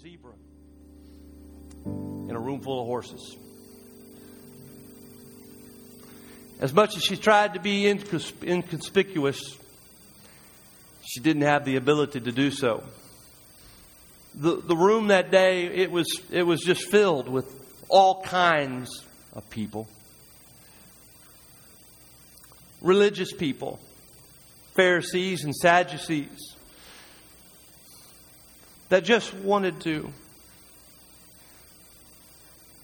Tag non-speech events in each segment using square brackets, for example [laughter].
zebra in a room full of horses. As much as she tried to be incons- inconspicuous, she didn't have the ability to do so. The, the room that day, it was, it was just filled with all kinds of people religious people, Pharisees and Sadducees, that just wanted to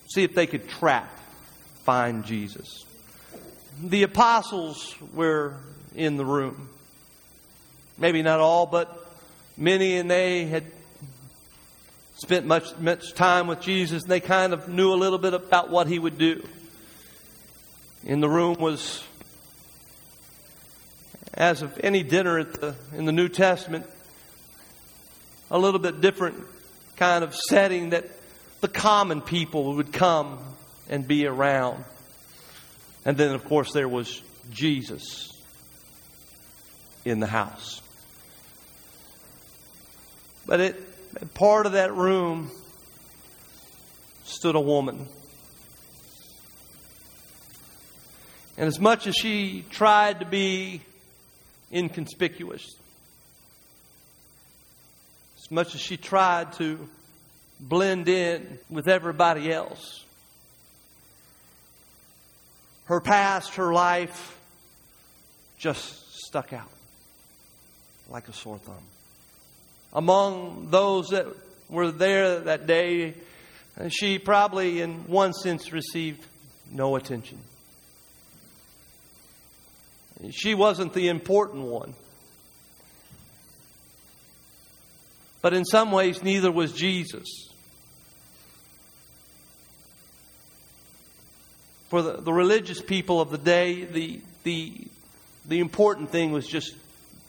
see if they could trap, find Jesus. The apostles were in the room. Maybe not all, but many, and they had spent much, much time with Jesus, and they kind of knew a little bit about what he would do. In the room was, as of any dinner the, in the New Testament, a little bit different kind of setting that the common people would come and be around. And then, of course, there was Jesus in the house. But it, part of that room stood a woman. And as much as she tried to be inconspicuous, as much as she tried to blend in with everybody else, her past, her life just stuck out like a sore thumb. Among those that were there that day, she probably, in one sense, received no attention. She wasn't the important one. But in some ways, neither was Jesus. For the, the religious people of the day, the, the, the important thing was just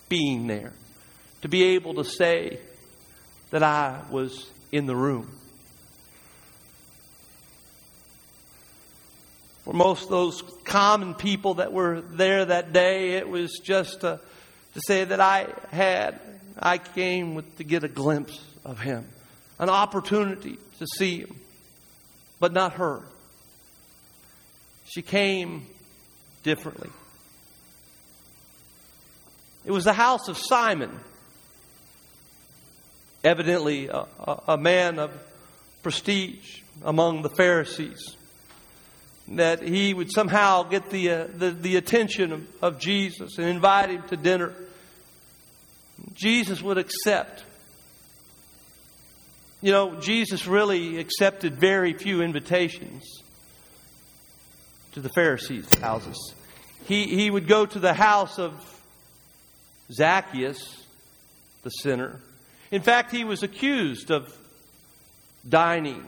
being there. To be able to say that I was in the room. For most of those common people that were there that day, it was just to, to say that I had I came with, to get a glimpse of him, an opportunity to see him, but not her. She came differently. It was the house of Simon, evidently a, a, a man of prestige among the Pharisees that he would somehow get the, uh, the, the, attention of, of Jesus and invite him to dinner. Jesus would accept. You know, Jesus really accepted very few invitations to the Pharisees' houses. He, he would go to the house of Zacchaeus, the sinner. In fact, he was accused of dining,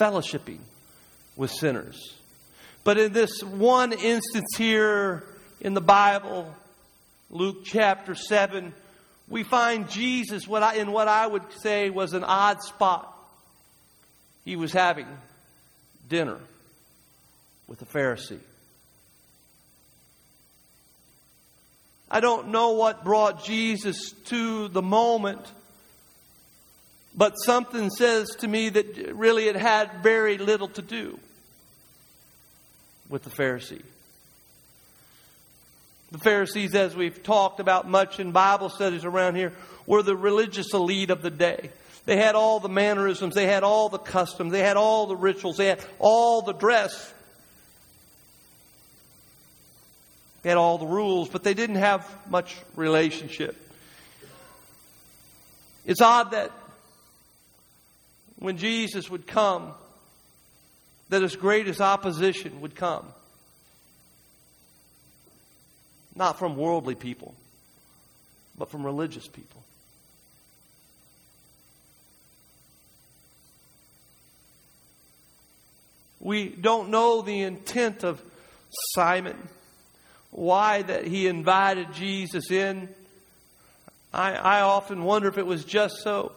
fellowshipping with sinners. But in this one instance here in the Bible, Luke chapter 7, we find Jesus what I, in what I would say was an odd spot. He was having dinner with a Pharisee. I don't know what brought Jesus to the moment, but something says to me that really it had very little to do with the Pharisee. The Pharisees, as we've talked about much in Bible studies around here, were the religious elite of the day. They had all the mannerisms, they had all the customs, they had all the rituals, they had all the dress. They had all the rules, but they didn't have much relationship. It's odd that when Jesus would come, that his greatest opposition would come. Not from worldly people, but from religious people. We don't know the intent of Simon, why that he invited Jesus in. I, I often wonder if it was just so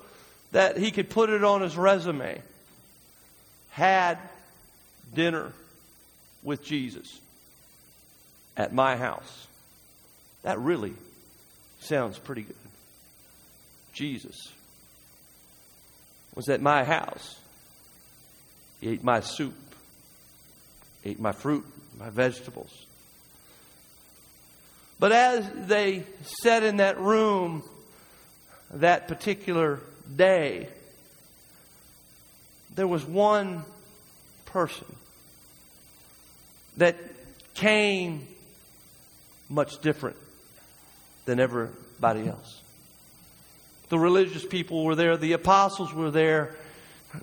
that he could put it on his resume. Had dinner with Jesus at my house. That really sounds pretty good. Jesus was at my house. He ate my soup, ate my fruit, my vegetables. But as they sat in that room that particular day, there was one person that came much different than everybody else. The religious people were there, the apostles were there,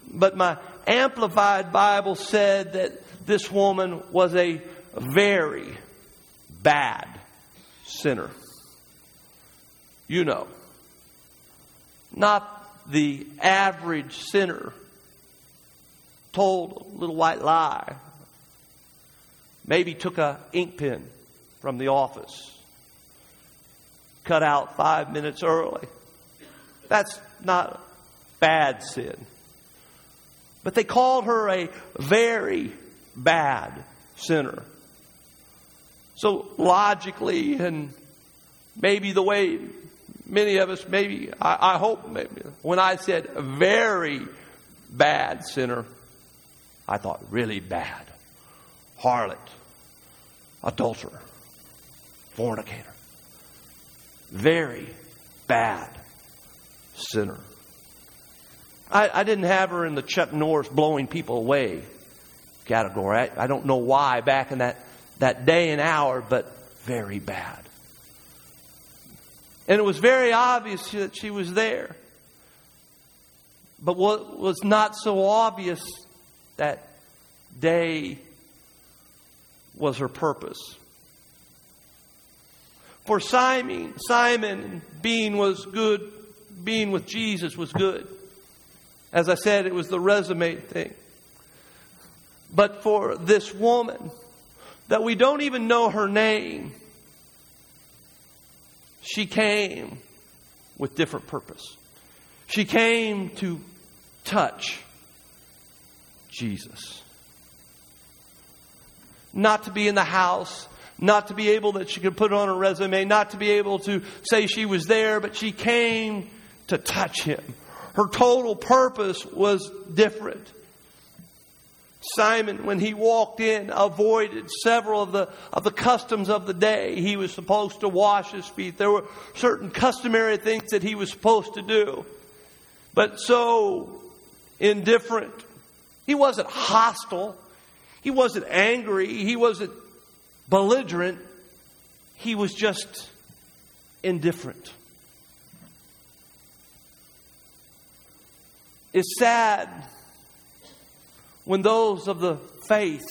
but my Amplified Bible said that this woman was a very bad sinner. You know, not the average sinner told a little white lie, maybe took a ink pen from the office, cut out five minutes early. That's not bad sin. But they called her a very bad sinner. So logically, and maybe the way many of us, maybe, I, I hope, maybe, when I said very bad sinner, I thought really bad. Harlot, adulterer, fornicator. Very bad sinner. I, I, didn't have her in the Chuck Norris blowing people away category. I, I don't know why back in that, that day and hour, but very bad. And it was very obvious that she was there. But what was not so obvious that day was her purpose. For Simon, Simon being was good, being with Jesus was good. As I said, it was the resume thing. But for this woman, that we don't even know her name, she came with different purpose. She came to touch Jesus. Not to be in the house, not to be able that she could put on her resume, not to be able to say she was there, but she came to touch him. Her total purpose was different. Simon, when he walked in, avoided several of the, of the customs of the day. He was supposed to wash his feet. There were certain customary things that he was supposed to do. But so indifferent. He wasn't hostile. He wasn't angry. He wasn't belligerent. He was just indifferent. It's sad when those of the faith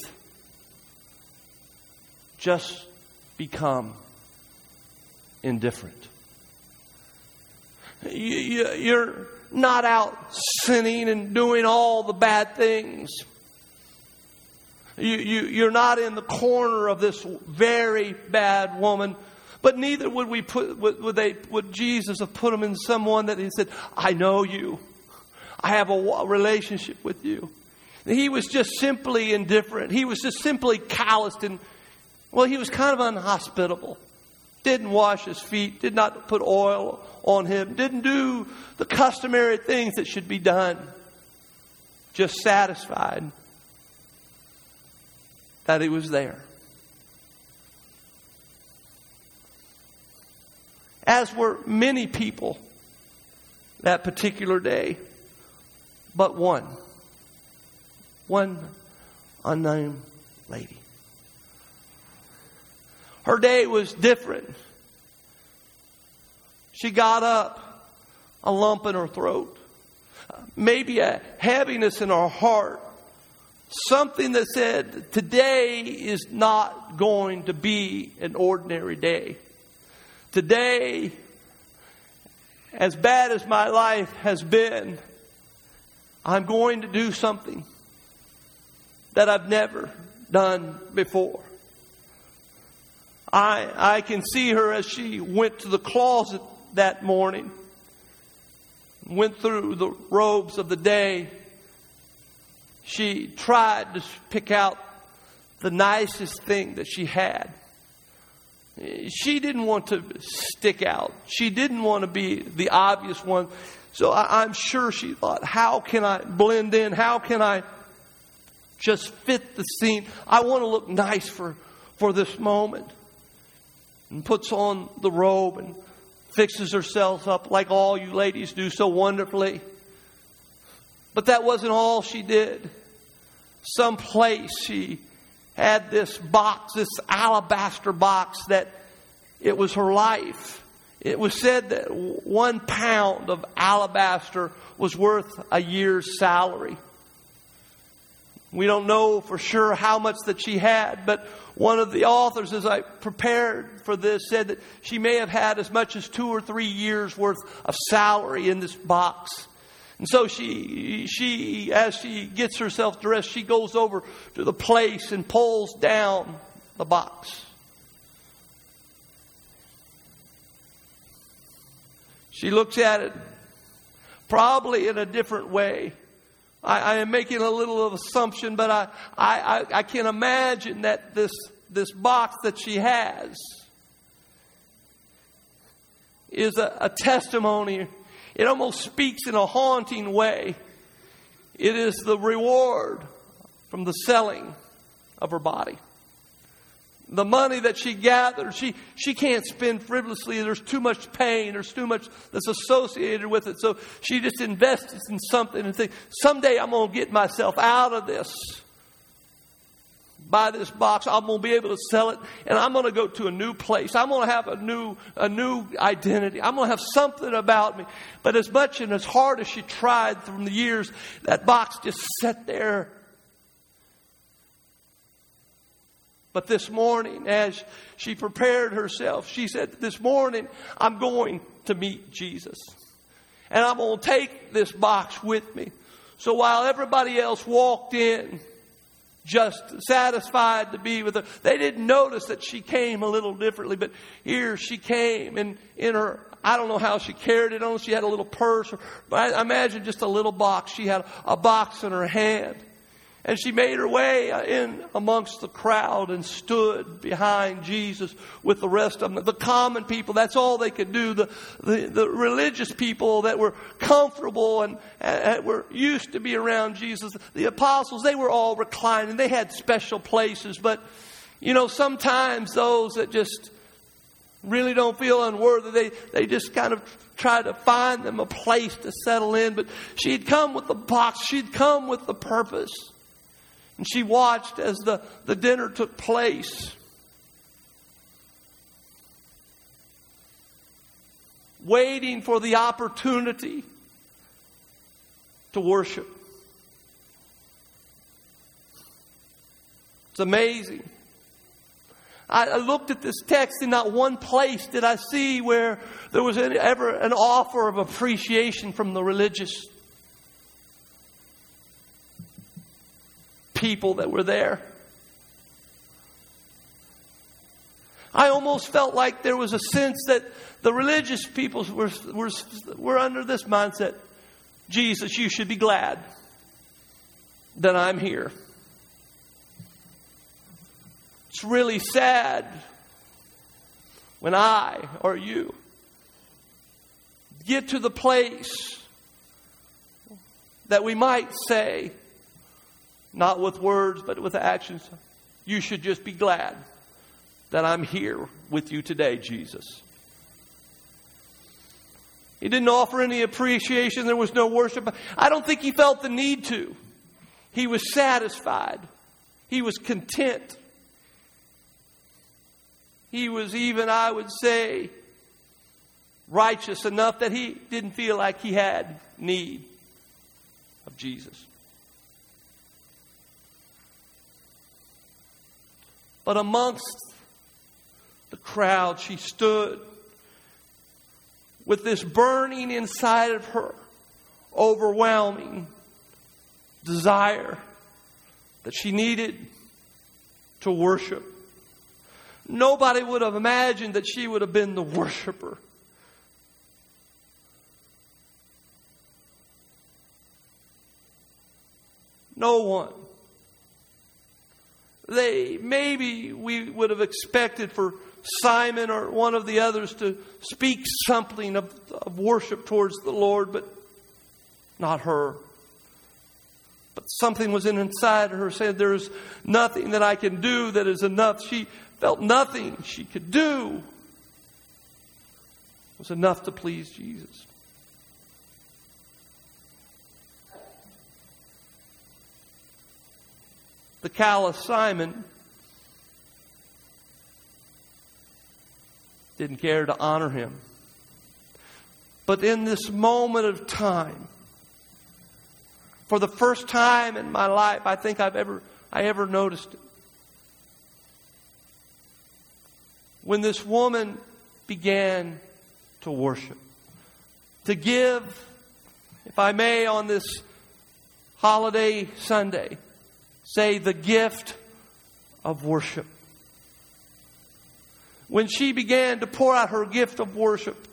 just become indifferent. You're not out sinning and doing all the bad things. You, you, you're not in the corner of this very bad woman. But neither would we put would, would they would Jesus have put him in someone that he said, "I know you, I have a relationship with you." He was just simply indifferent. He was just simply calloused and, well, he was kind of unhospitable. Didn't wash his feet, did not put oil on him, didn't do the customary things that should be done. Just satisfied that he was there. As were many people that particular day, but one one unknown lady. Her day was different. She got up, a lump in her throat, maybe a heaviness in her heart, something that said, Today is not going to be an ordinary day. Today, as bad as my life has been, I'm going to do something that I've never done before. I, I can see her as she went to the closet that morning, went through the robes of the day. She tried to pick out the nicest thing that she had. She didn't want to stick out. She didn't want to be the obvious one. So I, I'm sure she thought, how can I blend in? How can I just fit the scene? I want to look nice for, for this moment. And puts on the robe and fixes herself up like all you ladies do so wonderfully. But that wasn't all she did. Someplace she had this box, this alabaster box that it was her life. It was said that one pound of alabaster was worth a year's salary. We don't know for sure how much that she had, but one of the authors, as I prepared for this, said that she may have had as much as two or three years worth of salary in this box. And so she, she, as she gets herself dressed, she goes over to the place and pulls down the box. She looks at it probably in a different way. I, I am making a little of assumption, but I, I, I can imagine that this, this box that she has is a, a testimony it almost speaks in a haunting way. It is the reward from the selling of her body. The money that she gathered, she, she can't spend frivolously. There's too much pain. There's too much that's associated with it. So she just invests in something and thinks, someday I'm going to get myself out of this buy this box. I'm going to be able to sell it, and I'm going to go to a new place. I'm going to have a new, a new identity. I'm going to have something about me. But as much and as hard as she tried from the years, that box just sat there. But this morning, as she prepared herself, she said, This morning, I'm going to meet Jesus. And I'm going to take this box with me. So while everybody else walked in, just satisfied to be with her. They didn't notice that she came a little differently, but here she came and in her, I don't know how she carried it on. She had a little purse, or, I imagine just a little box. She had a box in her hand. And she made her way uh, in amongst the crowd and stood behind Jesus with the rest of them. The common people, that's all they could do. The, the, the religious people that were comfortable and, and were used to be around Jesus. The apostles, they were all reclining. They had special places. But, you know, sometimes those that just really don't feel unworthy, they, they just kind of try to find them a place to settle in. But she'd come with the box. She'd come with the purpose. And she watched as the, the dinner took place. Waiting for the opportunity to worship. It's amazing. I, I looked at this text, and not one place did I see where there was any, ever an offer of appreciation from the religious. People that were there. I almost felt like there was a sense that the religious people were, were, were under this mindset Jesus, you should be glad that I'm here. It's really sad when I or you get to the place that we might say, not with words, but with actions. You should just be glad that I'm here with you today, Jesus. He didn't offer any appreciation. There was no worship. I don't think he felt the need to. He was satisfied. He was content. He was even, I would say, righteous enough that he didn't feel like he had need of Jesus. But amongst the crowd, she stood with this burning inside of her, overwhelming desire that she needed to worship. Nobody would have imagined that she would have been the worshiper. No one they maybe we would have expected for Simon or one of the others to speak something of, of worship towards the Lord, but not her. But something was in inside her said, There's nothing that I can do that is enough. She felt nothing she could do was enough to please Jesus. The callous Simon didn't care to honor him. But in this moment of time, for the first time in my life, I think I've ever I ever noticed it. When this woman began to worship, to give, if I may, on this holiday Sunday, say the gift of worship. When she began to pour out her gift of worship,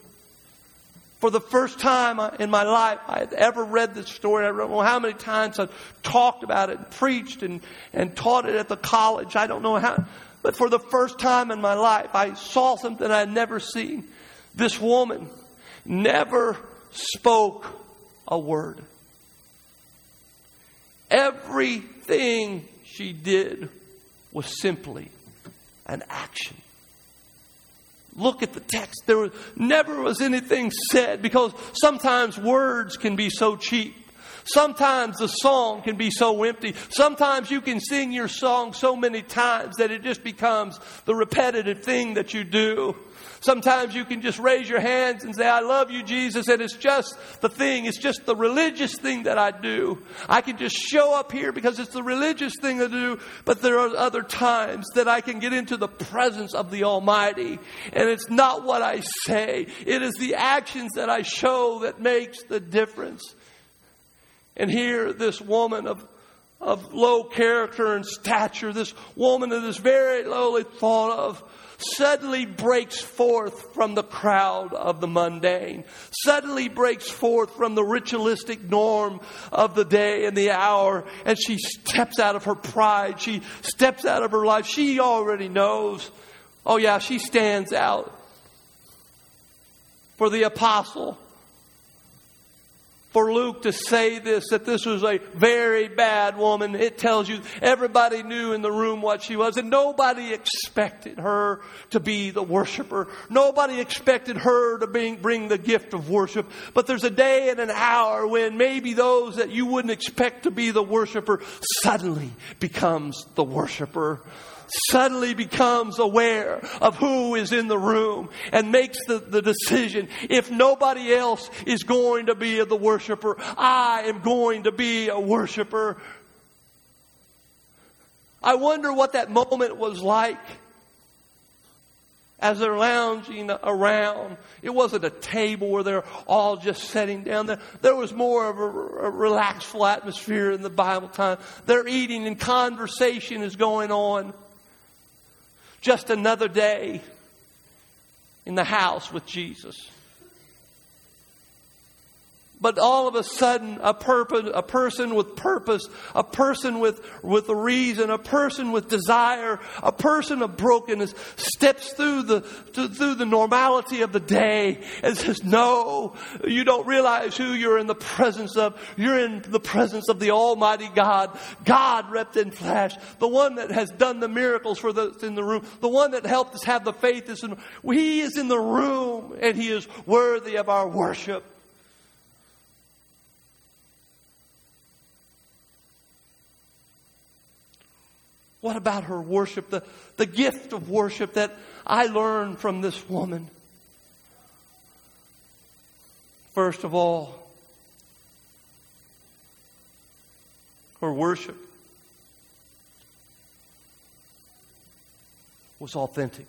for the first time in my life, I had ever read this story. I don't know how many times I've talked about it and preached and, and taught it at the college. I don't know how. But for the first time in my life, I saw something I had never seen. This woman never spoke a word. Everything she did was simply an action. Look at the text. There never was anything said because sometimes words can be so cheap. Sometimes the song can be so empty. Sometimes you can sing your song so many times that it just becomes the repetitive thing that you do. Sometimes you can just raise your hands and say, I love you, Jesus, and it's just the thing, it's just the religious thing that I do. I can just show up here because it's the religious thing to do, but there are other times that I can get into the presence of the Almighty, and it's not what I say, it is the actions that I show that makes the difference. And here, this woman of of low character and stature, this woman that is very lowly thought of, suddenly breaks forth from the crowd of the mundane, suddenly breaks forth from the ritualistic norm of the day and the hour, and she steps out of her pride. She steps out of her life. She already knows. Oh, yeah, she stands out. For the apostle, for Luke to say this, that this was a very bad woman. It tells you everybody knew in the room what she was, and nobody expected her to be the worshiper. Nobody expected her to bring, bring the gift of worship. But there's a day and an hour when maybe those that you wouldn't expect to be the worshiper suddenly becomes the worshiper suddenly becomes aware of who is in the room and makes the, the decision if nobody else is going to be the worshiper, I am going to be a worshiper. I wonder what that moment was like as they're lounging around. It wasn't a table where they're all just sitting down there. There was more of a, a relaxed atmosphere in the Bible time. They're eating and conversation is going on. Just another day in the house with Jesus. But all of a sudden, a, purpose, a person with purpose, a person with, with a reason, a person with desire, a person of brokenness steps through the, through the normality of the day and says, no, you don't realize who you're in the presence of. You're in the presence of the Almighty God, God wrapped in flesh, the one that has done the miracles for those in the room, the one that helped us have the faith. Is he is in the room and he is worthy of our worship. What about her worship? The, the gift of worship that I learned from this woman. First of all, her worship was authentic.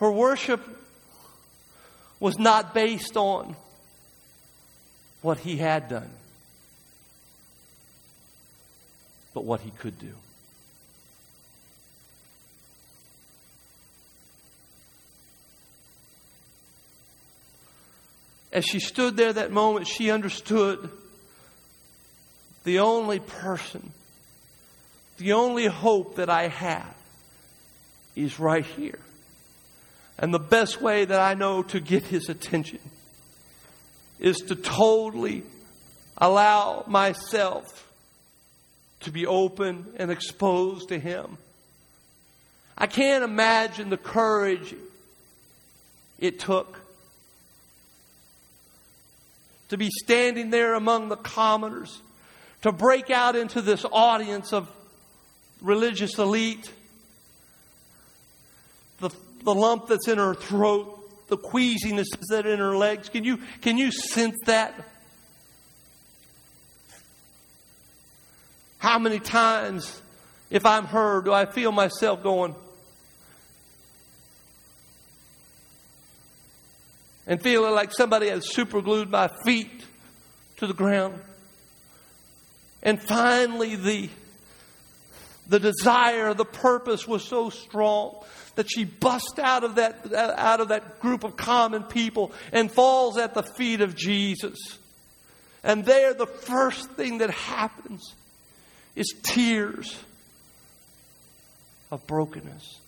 Her worship was not based on what he had done. But what he could do. As she stood there that moment, she understood the only person, the only hope that I have is right here. And the best way that I know to get his attention is to totally allow myself to be open and exposed to Him. I can't imagine the courage it took to be standing there among the commoners, to break out into this audience of religious elite, the, the lump that's in her throat, the queasiness that's in her legs. Can you, can you sense that? How many times, if I'm her, do I feel myself going, and feeling like somebody has superglued my feet to the ground? And finally, the, the desire, the purpose was so strong that she busts out of that, out of that group of common people and falls at the feet of Jesus. And there, the first thing that happens is tears of brokenness.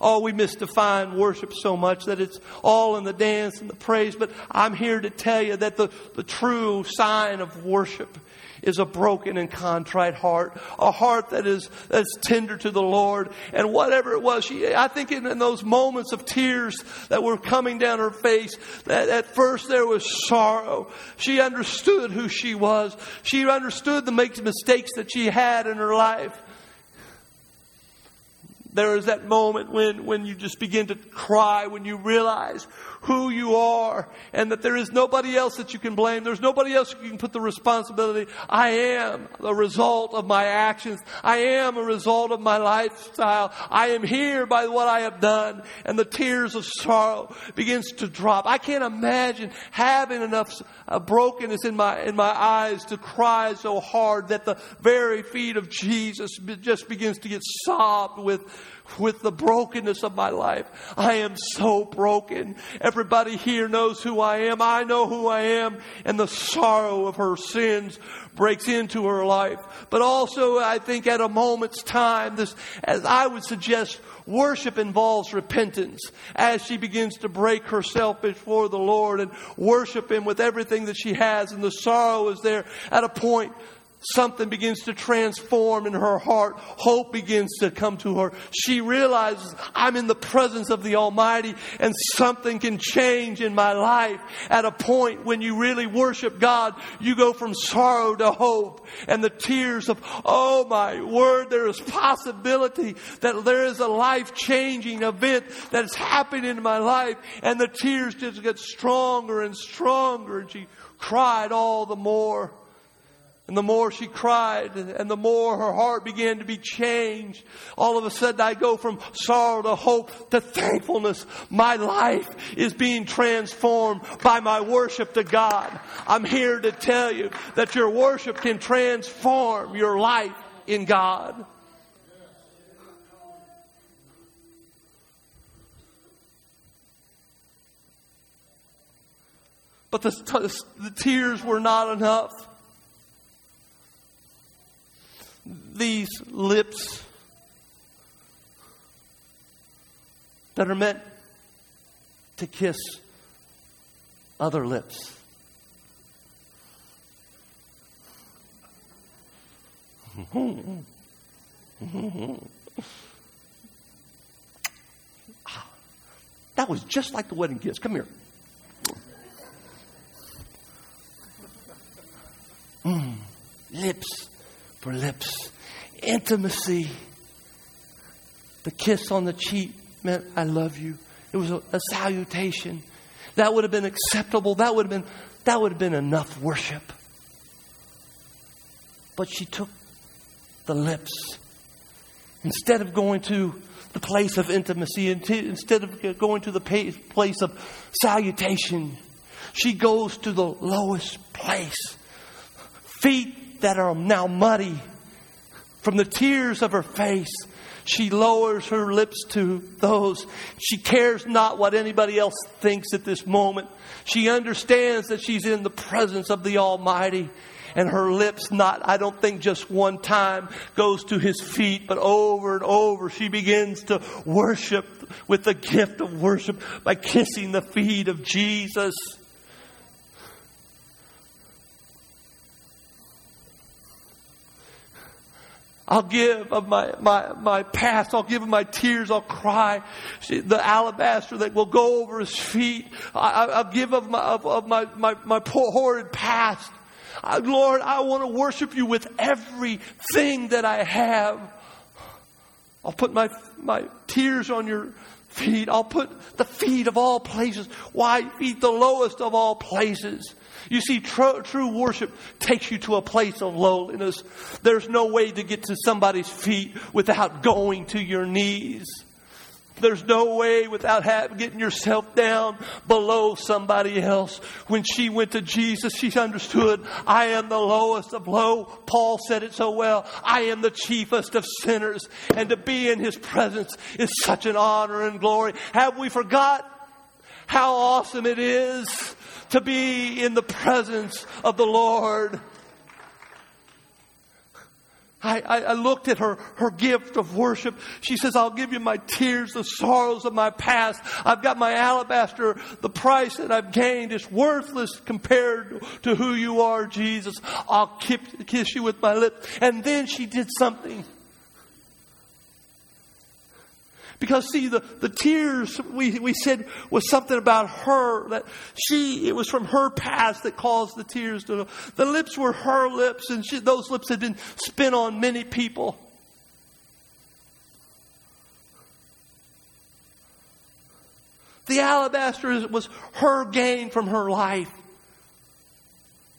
Oh, we misdefine worship so much that it's all in the dance and the praise, but I'm here to tell you that the, the true sign of worship is a broken and contrite heart, a heart that is that's tender to the Lord. And whatever it was, she, I think in, in those moments of tears that were coming down her face, that at first there was sorrow. She understood who she was. She understood the mistakes that she had in her life. There is that moment when, when you just begin to cry, when you realize who you are and that there is nobody else that you can blame. There's nobody else you can put the responsibility. I am the result of my actions. I am a result of my lifestyle. I am here by what I have done and the tears of sorrow begins to drop. I can't imagine having enough uh, brokenness in my, in my eyes to cry so hard that the very feet of Jesus just begins to get sobbed with with the brokenness of my life. I am so broken. Everybody here knows who I am. I know who I am. And the sorrow of her sins breaks into her life. But also, I think at a moment's time, this, as I would suggest, worship involves repentance as she begins to break herself before the Lord and worship Him with everything that she has. And the sorrow is there at a point something begins to transform in her heart. Hope begins to come to her. She realizes I'm in the presence of the Almighty and something can change in my life. At a point when you really worship God, you go from sorrow to hope and the tears of, oh my word, there is possibility that there is a life changing event that is happening in my life and the tears just get stronger and stronger and she cried all the more. And the more she cried and the more her heart began to be changed, all of a sudden I go from sorrow to hope to thankfulness. My life is being transformed by my worship to God. I'm here to tell you that your worship can transform your life in God. But the, the tears were not enough. These lips that are meant to kiss other lips. [laughs] that was just like the wedding kiss. Come here. Mm, lips for lips. Intimacy. The kiss on the cheek meant, I love you. It was a, a salutation. That would have been acceptable. That would have been, that would have been enough worship. But she took the lips. Instead of going to the place of intimacy, instead of going to the place of salutation, she goes to the lowest place. Feet that are now muddy from the tears of her face. She lowers her lips to those. She cares not what anybody else thinks at this moment. She understands that she's in the presence of the Almighty. And her lips, not, I don't think just one time, goes to his feet, but over and over she begins to worship with the gift of worship by kissing the feet of Jesus. I'll give of my, my, my past. I'll give of my tears. I'll cry. The alabaster that will go over his feet. I, will give of my, of, of my, my, my poor horrid past. I, Lord, I want to worship you with everything that I have. I'll put my, my tears on your feet. I'll put the feet of all places. Why feet the lowest of all places? You see, tr- true worship takes you to a place of lowliness. There's no way to get to somebody's feet without going to your knees. There's no way without getting yourself down below somebody else. When she went to Jesus, she understood, I am the lowest of low. Paul said it so well. I am the chiefest of sinners. And to be in his presence is such an honor and glory. Have we forgot how awesome it is to be in the presence of the Lord. I, I, I, looked at her, her gift of worship. She says, I'll give you my tears, the sorrows of my past. I've got my alabaster. The price that I've gained is worthless compared to who you are, Jesus. I'll kiss you with my lips. And then she did something Because see, the, the tears we, we said was something about her that she, it was from her past that caused the tears to, the lips were her lips and she, those lips had been spent on many people. The alabaster was her gain from her life.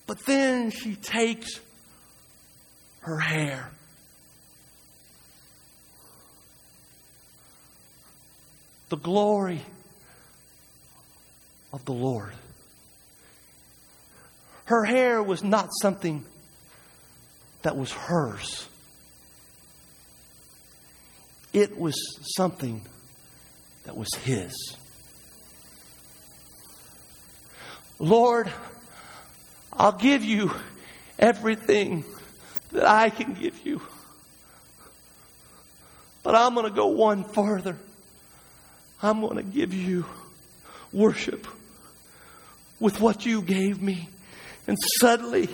But then she takes her hair. The glory of the Lord. Her hair was not something that was hers, it was something that was His. Lord, I'll give you everything that I can give you. But I'm going to go one further. I'm going to give you worship with what you gave me. And suddenly,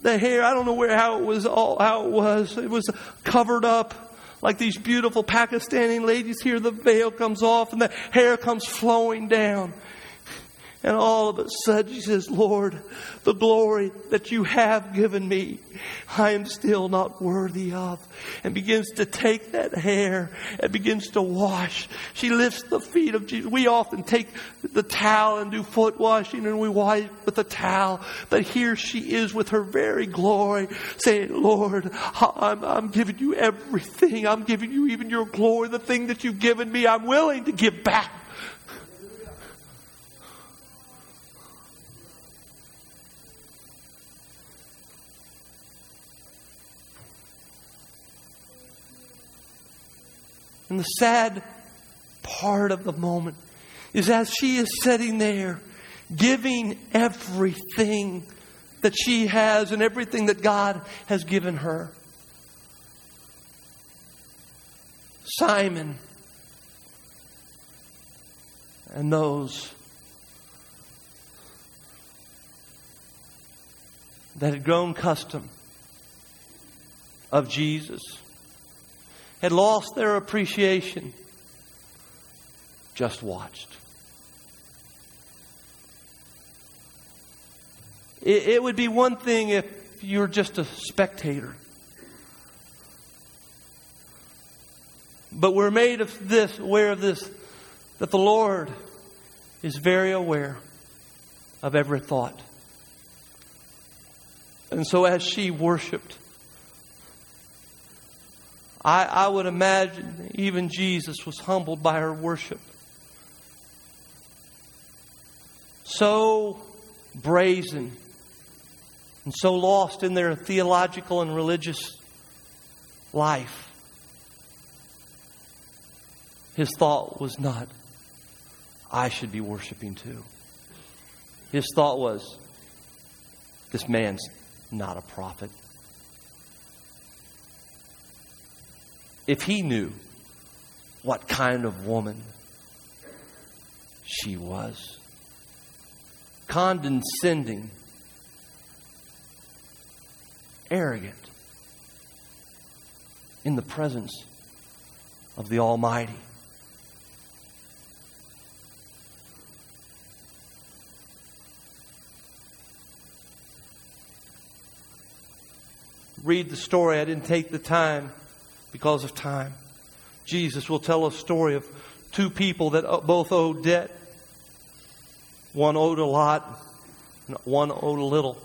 the hair, I don't know where, how it was all, how it was. It was covered up like these beautiful Pakistani ladies here. The veil comes off and the hair comes flowing down. And all of a sudden she says, Lord, the glory that you have given me, I am still not worthy of. And begins to take that hair and begins to wash. She lifts the feet of Jesus. We often take the towel and do foot washing and we wipe with the towel. But here she is with her very glory saying, Lord, I'm, I'm giving you everything. I'm giving you even your glory. The thing that you've given me, I'm willing to give back And the sad part of the moment is as she is sitting there giving everything that she has and everything that God has given her. Simon and those that had grown custom of Jesus had lost their appreciation, just watched. It, it would be one thing if you're just a spectator. But we're made of this, aware of this, that the Lord is very aware of every thought. And so as she worshiped, I, I would imagine even Jesus was humbled by her worship. So brazen and so lost in their theological and religious life His thought was not, I should be worshiping too. His thought was, this man's not a prophet. If he knew what kind of woman she was, condescending, arrogant, in the presence of the Almighty. Read the story. I didn't take the time because of time. Jesus will tell a story of two people that uh, both owed debt. One owed a lot, one owed a little.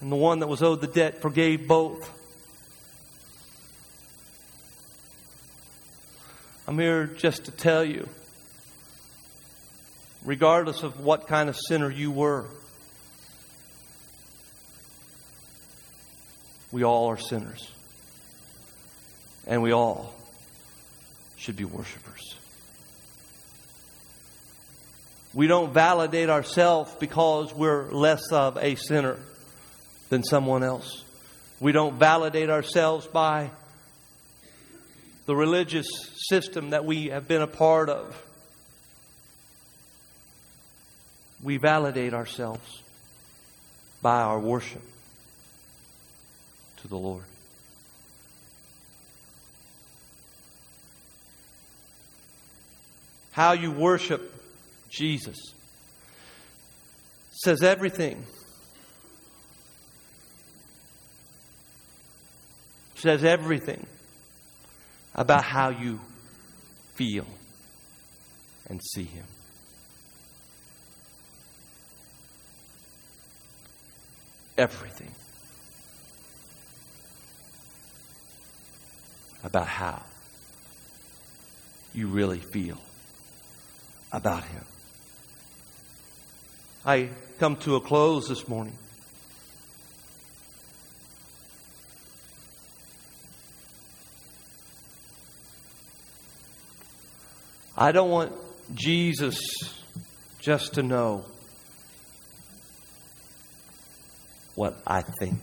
And the one that was owed the debt forgave both. I'm here just to tell you, regardless of what kind of sinner you were, we all are sinners. And we all should be worshipers. We don't validate ourselves because we're less of a sinner than someone else. We don't validate ourselves by the religious system that we have been a part of. We validate ourselves by our worship to the Lord. How you worship Jesus says everything. Says everything about how you feel and see Him. Everything about how you really feel about Him. I come to a close this morning. I don't want Jesus just to know what I think.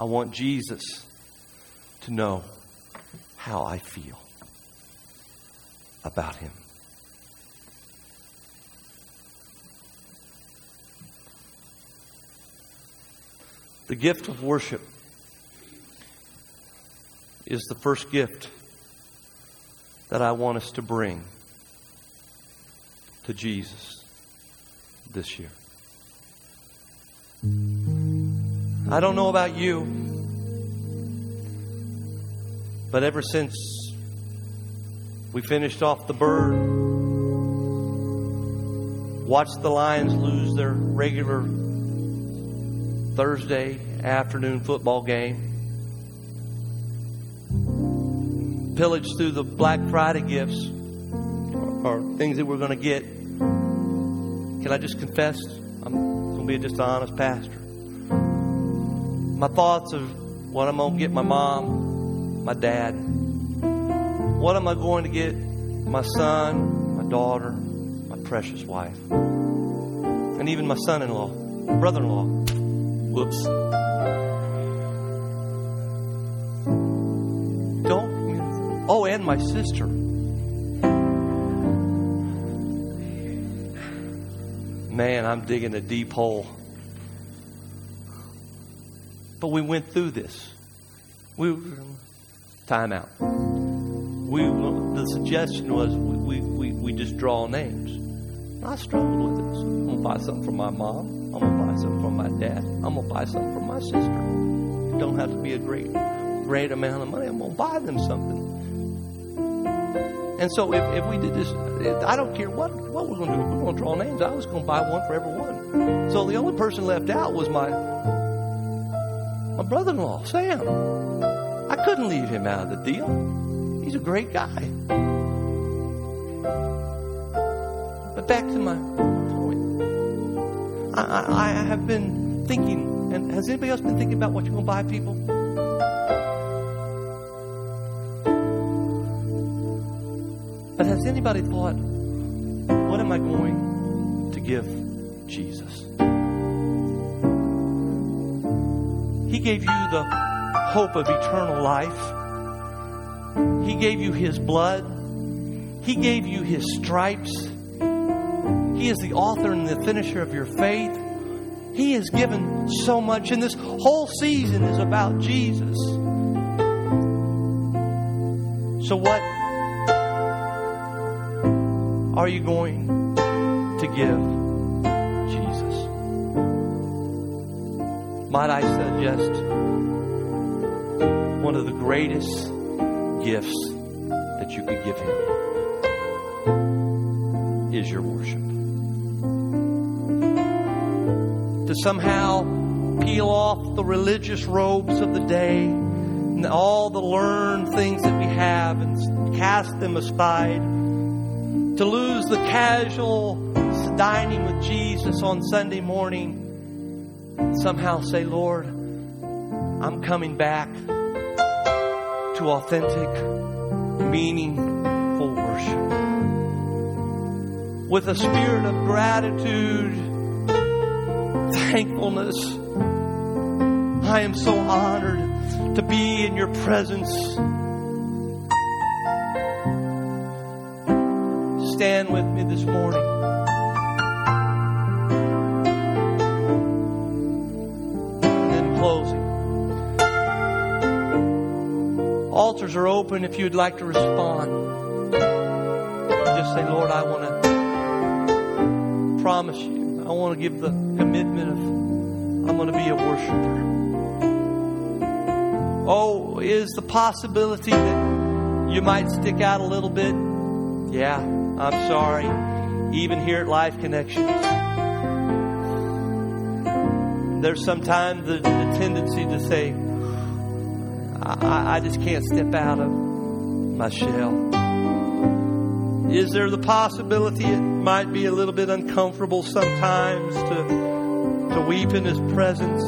I want Jesus to know how I feel about him. The gift of worship is the first gift that I want us to bring to Jesus this year. I don't know about you, but ever since we finished off the bird, watched the Lions lose their regular Thursday afternoon football game. Pillaged through the Black Friday gifts or, things that we're going to get. Can I just confess? I'm going to be just an honest pastor. My thoughts of what I'm going to get my mom, my dad. What am I going to get my son, my daughter, my precious wife, and even my son in law, brother in law. Whoops. Don't. Oh, and my sister. Man, I'm digging a deep hole. But we went through this. We time out. We the suggestion was we, we, we just draw names. I struggled with this. I'm gonna buy something for my mom. I'm to buy something for my dad. I'm to buy something for my sister. It don't have to be a great, great amount of money. I'm to buy them something. And so if, if we did this, I don't care what, what we're to do. We're to draw names, I was to buy one for everyone. So the only person left out was my, my brother-in-law, Sam. I couldn't leave him out of the deal. He's a great guy. But back to my I, I, I have been thinking, and has anybody else been thinking about what you're going to buy people? But has anybody thought, what am I going to give Jesus? He gave you the hope of eternal life. He gave you His blood. He gave you His stripes. He is the author and the finisher of your faith. He has given so much, and this whole season is about Jesus. So, what are you going to give Might I suggest one of the greatest gifts that you could give Him is your worship. To somehow peel off the religious robes of the day and all the learned things that we have and cast them aside to lose the casual dining with Jesus on Sunday morning, somehow say, Lord, I'm coming back to authentic, meaningful worship. With a spirit of gratitude, thankfulness, I am so honored to be in your presence. stand with me this morning? Closing. Altars are open if you'd like to respond. Just say, Lord, I want to promise you. I want to give the commitment of I'm going to be a worshiper. Oh, is the possibility that you might stick out a little bit? Yeah, I'm sorry. Even here at Life Connections, there's sometimes the, the tendency to say, I, I just can't step out of my shell. Is there the possibility it might be a little bit uncomfortable sometimes to, to weep in His presence?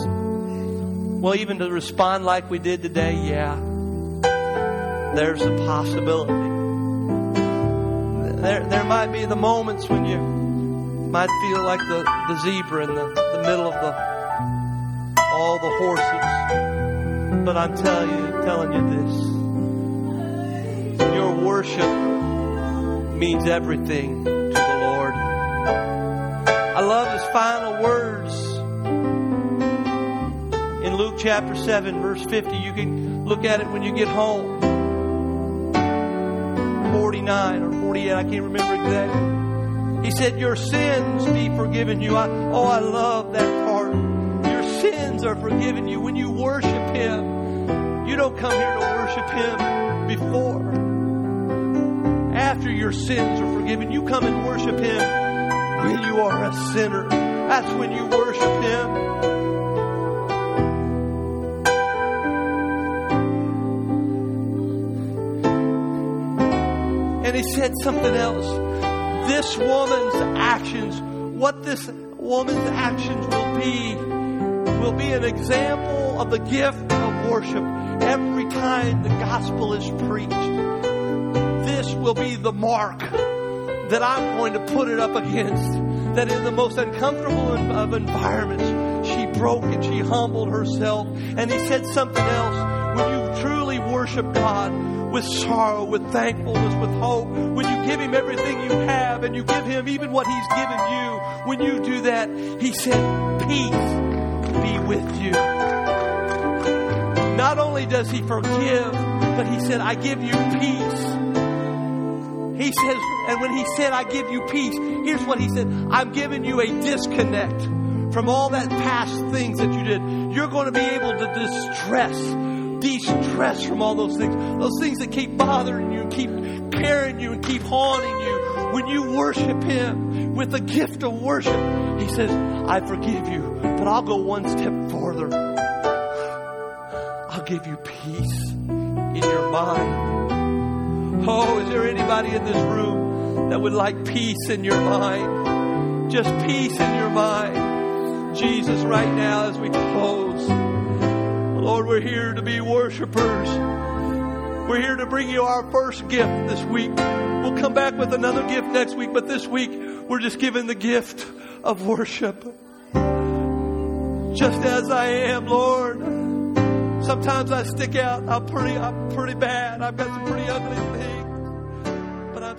Well, even to respond like we did today, yeah. There's a possibility. There, there might be the moments when you might feel like the, the zebra in the, the middle of the the horses. But I'm telling you, telling you this. Your worship means everything to the Lord. I love his final words in Luke chapter 7, verse 50. You can look at it when you get home. 49 or 48, I can't remember exactly. He said, Your sins be forgiven you. I, oh, I love that sins are forgiven you when you worship Him. You don't come here to worship Him before. After your sins are forgiven, you come and worship Him when you are a sinner. That's when you worship Him. And he said something else. This woman's actions, what this woman's actions will be, will be an example of the gift of worship every time the gospel is preached. This will be the mark that I'm going to put it up against. That in the most uncomfortable of environments, she broke and she humbled herself. And he said something else. When you truly worship God, with sorrow, with thankfulness, with hope, when you give Him everything you have and you give Him even what He's given you, when you do that, He said, Peace be with you. Not only does He forgive, but He said, I give you peace. He says, and when He said, I give you peace, here's what He said I'm giving you a disconnect from all that past things that you did. You're going to be able to distress de-stress from all those things. Those things that keep bothering you, keep carrying you, and keep haunting you. When you worship Him with the gift of worship, He says, I forgive you, but I'll go one step further. I'll give you peace in your mind. Oh, is there anybody in this room that would like peace in your mind? Just peace in your mind. Jesus right now as we close. Lord, we're here to be worshipers. We're here to bring you our first gift this week. We'll come back with another gift next week, but this week we're just giving the gift of worship. Just as I am, Lord. Sometimes I stick out. I'm pretty, I'm pretty bad. I've got some pretty ugly things, but I'm